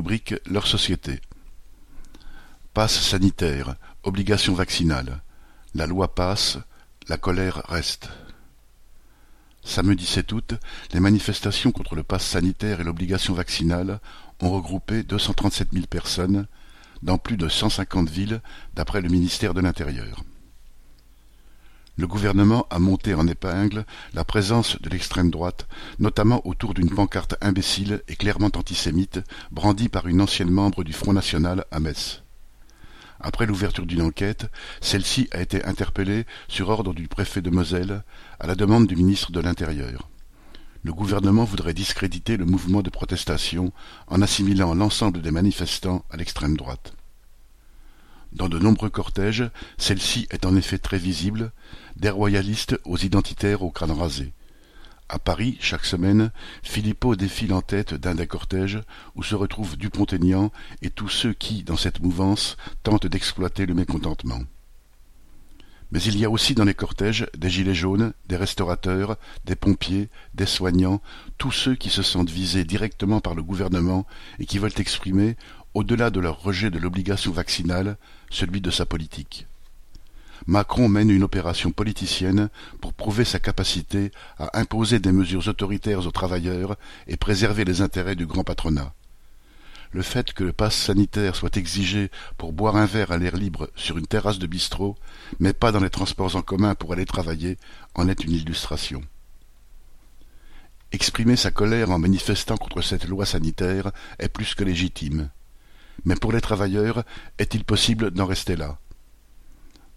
rubrique Leur société. Passe sanitaire, obligation vaccinale. La loi passe, la colère reste. Samedi 7 août, les manifestations contre le passe sanitaire et l'obligation vaccinale ont regroupé 237 000 personnes dans plus de 150 villes d'après le ministère de l'Intérieur. Le gouvernement a monté en épingle la présence de l'extrême droite, notamment autour d'une pancarte imbécile et clairement antisémite brandie par une ancienne membre du Front national à Metz. Après l'ouverture d'une enquête, celle-ci a été interpellée sur ordre du préfet de Moselle à la demande du ministre de l'Intérieur. Le gouvernement voudrait discréditer le mouvement de protestation en assimilant l'ensemble des manifestants à l'extrême droite. Dans de nombreux cortèges, celle-ci est en effet très visible, des royalistes aux identitaires au crâne rasé. À Paris, chaque semaine, Philippot défile en tête d'un des cortèges où se retrouvent Dupont-Aignan et tous ceux qui, dans cette mouvance, tentent d'exploiter le mécontentement. Mais il y a aussi dans les cortèges des gilets jaunes, des restaurateurs, des pompiers, des soignants, tous ceux qui se sentent visés directement par le gouvernement et qui veulent exprimer, au-delà de leur rejet de l'obligation vaccinale, celui de sa politique. Macron mène une opération politicienne pour prouver sa capacité à imposer des mesures autoritaires aux travailleurs et préserver les intérêts du grand patronat. Le fait que le passe sanitaire soit exigé pour boire un verre à l'air libre sur une terrasse de bistrot, mais pas dans les transports en commun pour aller travailler, en est une illustration. Exprimer sa colère en manifestant contre cette loi sanitaire est plus que légitime. Mais pour les travailleurs, est-il possible d'en rester là?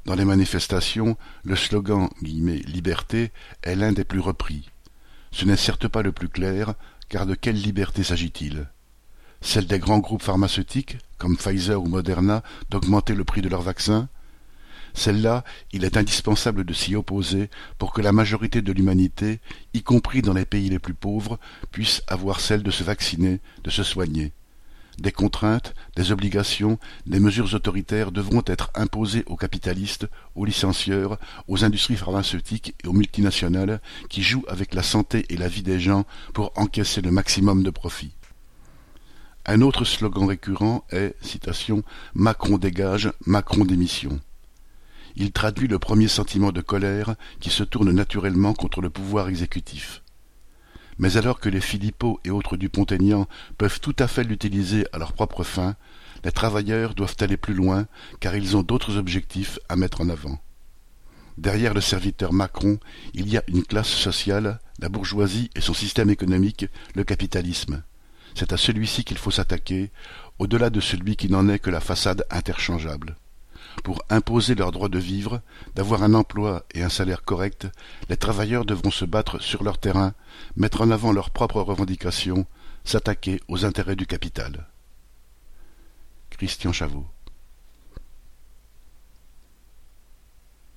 Dans les manifestations, le slogan Liberté est l'un des plus repris. Ce n'est certes pas le plus clair, car de quelle liberté s'agit-il? Celle des grands groupes pharmaceutiques, comme Pfizer ou Moderna, d'augmenter le prix de leurs vaccins celle-là, il est indispensable de s'y opposer pour que la majorité de l'humanité, y compris dans les pays les plus pauvres, puisse avoir celle de se vacciner, de se soigner. Des contraintes, des obligations, des mesures autoritaires devront être imposées aux capitalistes, aux licencieurs, aux industries pharmaceutiques et aux multinationales qui jouent avec la santé et la vie des gens pour encaisser le maximum de profit. Un autre slogan récurrent est, citation, Macron dégage, Macron démission. Il traduit le premier sentiment de colère qui se tourne naturellement contre le pouvoir exécutif. Mais alors que les Philippot et autres Dupont-Aignan peuvent tout à fait l'utiliser à leur propre fin, les travailleurs doivent aller plus loin car ils ont d'autres objectifs à mettre en avant. Derrière le serviteur Macron, il y a une classe sociale, la bourgeoisie et son système économique, le capitalisme. C'est à celui-ci qu'il faut s'attaquer, au-delà de celui qui n'en est que la façade interchangeable. Pour imposer leur droit de vivre, d'avoir un emploi et un salaire correct, les travailleurs devront se battre sur leur terrain, mettre en avant leurs propres revendications, s'attaquer aux intérêts du capital. Christian Chavot